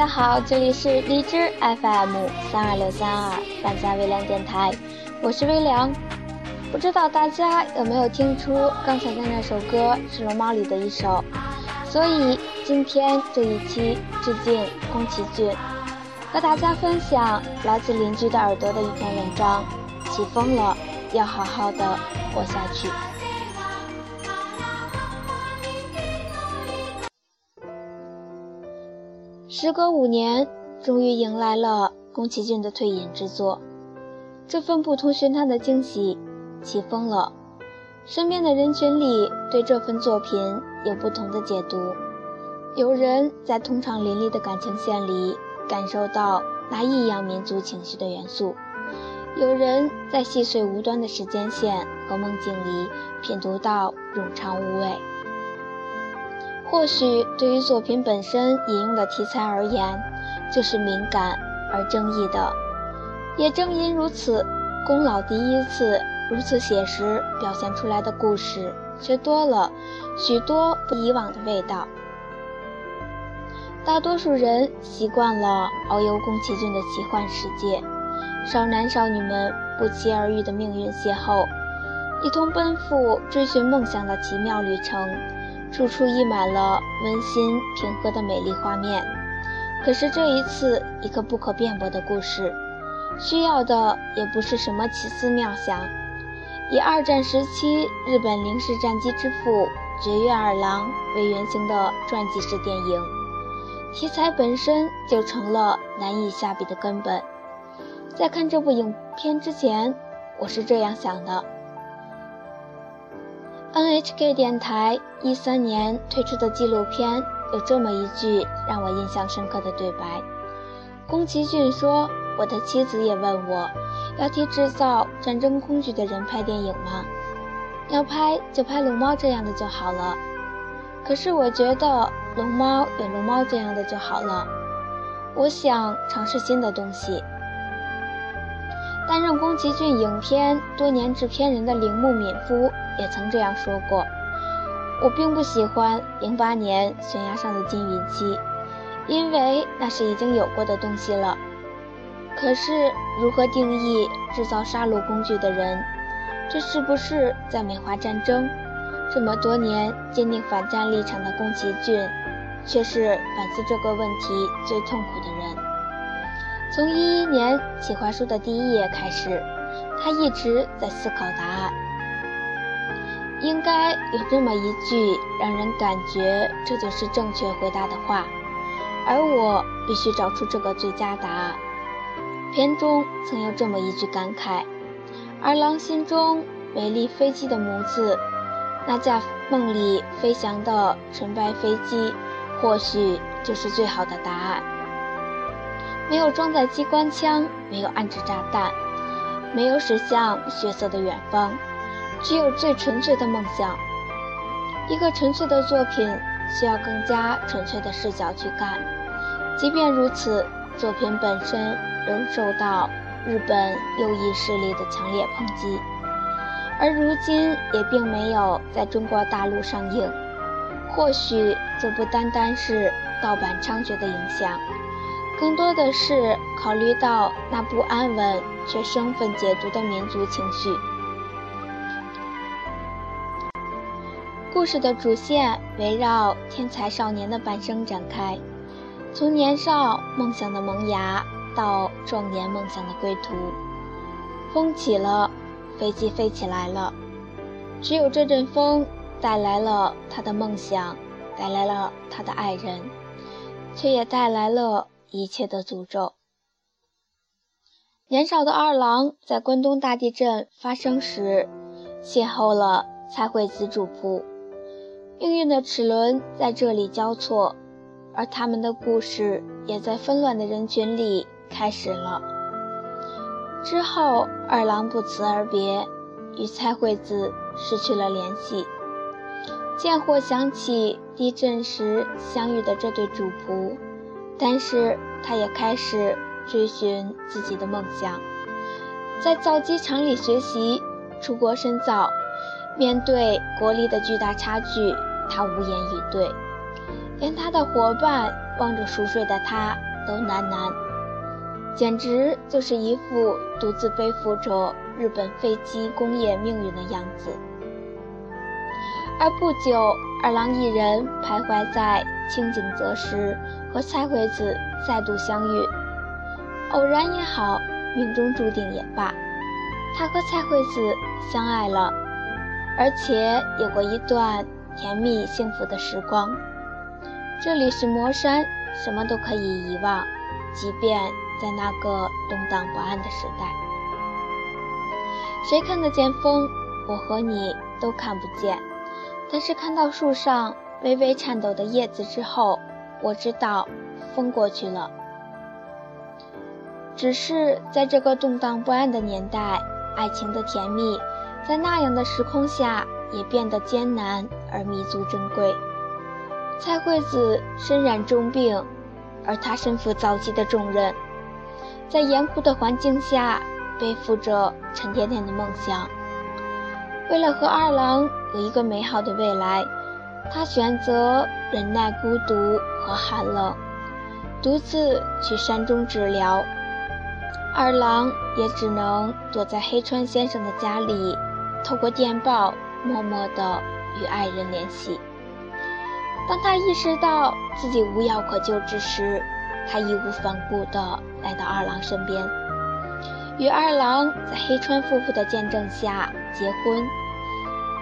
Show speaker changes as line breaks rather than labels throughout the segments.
大家好，这里是荔枝 FM 三二六三二万家微凉电台，我是微凉。不知道大家有没有听出刚才的那首歌是龙猫里的一首，所以今天这一期致敬宫崎骏，和大家分享来自邻居的耳朵的一篇文章。起风了，要好好的活下去。时隔五年，终于迎来了宫崎骏的退隐之作。这份不同寻常的惊喜，起风了。身边的人群里，对这份作品有不同的解读。有人在通畅淋漓的感情线里感受到那异样民族情绪的元素，有人在细碎无端的时间线和梦境里品读到冗长无味。或许对于作品本身引用的题材而言，就是敏感而争议的。也正因如此，宫老第一次如此写实表现出来的故事，却多了许多不以往的味道。大多数人习惯了遨游宫崎骏的奇幻世界，少男少女们不期而遇的命运邂逅，一同奔赴追寻梦想的奇妙旅程。处处溢满了温馨平和的美丽画面。可是这一次，一个不可辩驳的故事，需要的也不是什么奇思妙想。以二战时期日本零式战机之父绝月二郎为原型的传记式电影，题材本身就成了难以下笔的根本。在看这部影片之前，我是这样想的。NHK 电台一三年推出的纪录片有这么一句让我印象深刻的对白：宫崎骏说：“我的妻子也问我，要替制造战争恐惧的人拍电影吗？要拍就拍龙猫这样的就好了。可是我觉得龙猫有龙猫这样的就好了。我想尝试新的东西。”担任宫崎骏影片多年制片人的铃木敏夫也曾这样说过：“我并不喜欢零八年悬崖上的金鱼姬，因为那是已经有过的东西了。可是如何定义制造杀戮工具的人？这是不是在美化战争？这么多年坚定反战立场的宫崎骏，却是反思这个问题最痛苦的人。”从一一年企划书的第一页开始，他一直在思考答案。应该有这么一句让人感觉这就是正确回答的话，而我必须找出这个最佳答案。片中曾有这么一句感慨：二郎心中美丽飞机的模子，那架梦里飞翔的纯白飞机，或许就是最好的答案。没有装载机关枪，没有安置炸弹，没有驶向血色的远方，只有最纯粹的梦想。一个纯粹的作品需要更加纯粹的视角去干，即便如此，作品本身仍受到日本右翼势力的强烈抨击，而如今也并没有在中国大陆上映。或许这不单单是盗版猖獗的影响。更多的是考虑到那不安稳却生分解读的民族情绪。故事的主线围绕天才少年的半生展开，从年少梦想的萌芽到壮年梦想的归途。风起了，飞机飞起来了，只有这阵风带来了他的梦想，带来了他的爱人，却也带来了一切的诅咒。年少的二郎在关东大地震发生时，邂逅了蔡惠子主仆，命运的齿轮在这里交错，而他们的故事也在纷乱的人群里开始了。之后，二郎不辞而别，与蔡惠子失去了联系。剑或想起地震时相遇的这对主仆，但是他也开始。追寻自己的梦想，在造机厂里学习，出国深造。面对国力的巨大差距，他无言以对，连他的伙伴望着熟睡的他都喃喃，简直就是一副独自背负着日本飞机工业命运的样子。而不久，二郎一人徘徊在清景泽时，和菜惠子再度相遇。偶然也好，命中注定也罢，他和蔡惠子相爱了，而且有过一段甜蜜幸福的时光。这里是魔山，什么都可以遗忘，即便在那个动荡不安的时代。谁看得见风？我和你都看不见，但是看到树上微微颤抖的叶子之后，我知道风过去了。只是在这个动荡不安的年代，爱情的甜蜜，在那样的时空下也变得艰难而弥足珍贵。蔡惠子身染重病，而他身负造机的重任，在严酷的环境下背负着沉甸甸的梦想。为了和二郎有一个美好的未来，他选择忍耐孤独和寒冷，独自去山中治疗。二郎也只能躲在黑川先生的家里，透过电报默默地与爱人联系。当他意识到自己无药可救之时，他义无反顾地来到二郎身边，与二郎在黑川夫妇的见证下结婚，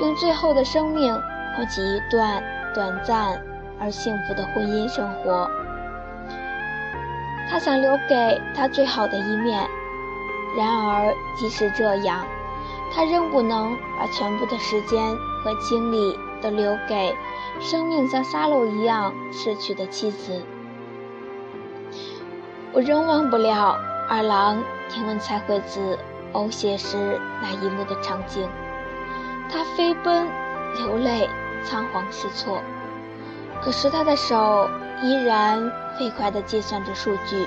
用最后的生命换取一段短暂而幸福的婚姻生活。他想留给他最好的一面，然而即使这样，他仍不能把全部的时间和精力都留给生命像沙漏一样逝去的妻子。我仍忘不了二郎听闻蔡惠子呕血时那一幕的场景，他飞奔、流泪、仓皇失措，可是他的手。依然飞快地计算着数据，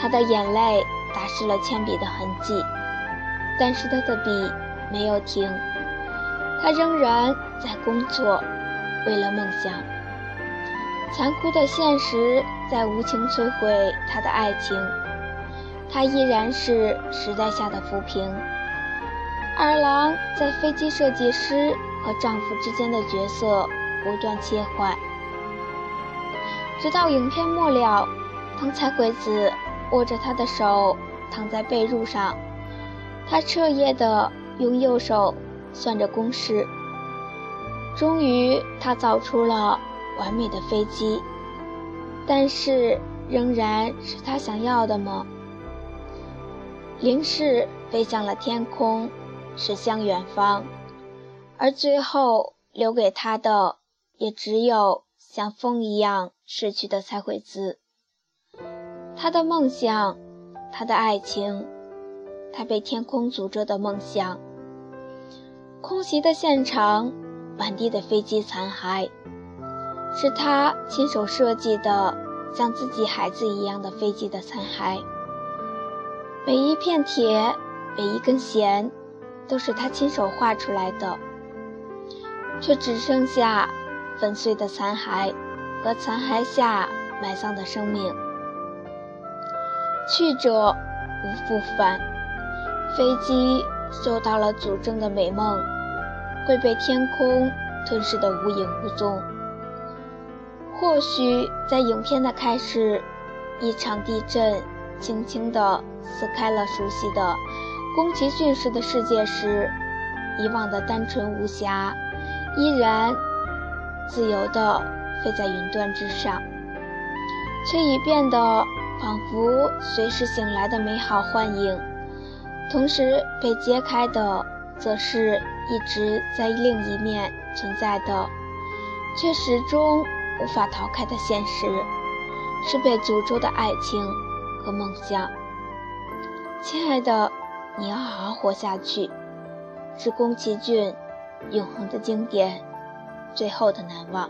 他的眼泪打湿了铅笔的痕迹，但是他的笔没有停，他仍然在工作，为了梦想。残酷的现实在无情摧毁他的爱情，他依然是时代下的浮萍。二郎在飞机设计师和丈夫之间的角色不断切换。直到影片末了，藤彩鬼子握着他的手躺在被褥上，他彻夜的用右手算着公式。终于，他造出了完美的飞机，但是仍然是他想要的吗？零式飞向了天空，驶向远方，而最后留给他的也只有像风一样。逝去的蔡惠子，他的梦想，他的爱情，他被天空诅咒的梦想。空袭的现场，满地的飞机残骸，是他亲手设计的像自己孩子一样的飞机的残骸。每一片铁，每一根弦，都是他亲手画出来的，却只剩下粉碎的残骸。和残骸下埋葬的生命，去者无复返。飞机受到了诅咒的美梦，会被天空吞噬得无影无踪。或许在影片的开始，一场地震轻轻地撕开了熟悉的宫崎骏式的世界时，以往的单纯无瑕依然自由地飞在云端之上，却已变得仿佛随时醒来的美好幻影。同时被揭开的，则是一直在另一面存在的，却始终无法逃开的现实，是被诅咒的爱情和梦想。亲爱的，你要好好活下去，是宫崎骏永恒的经典，最后的难忘。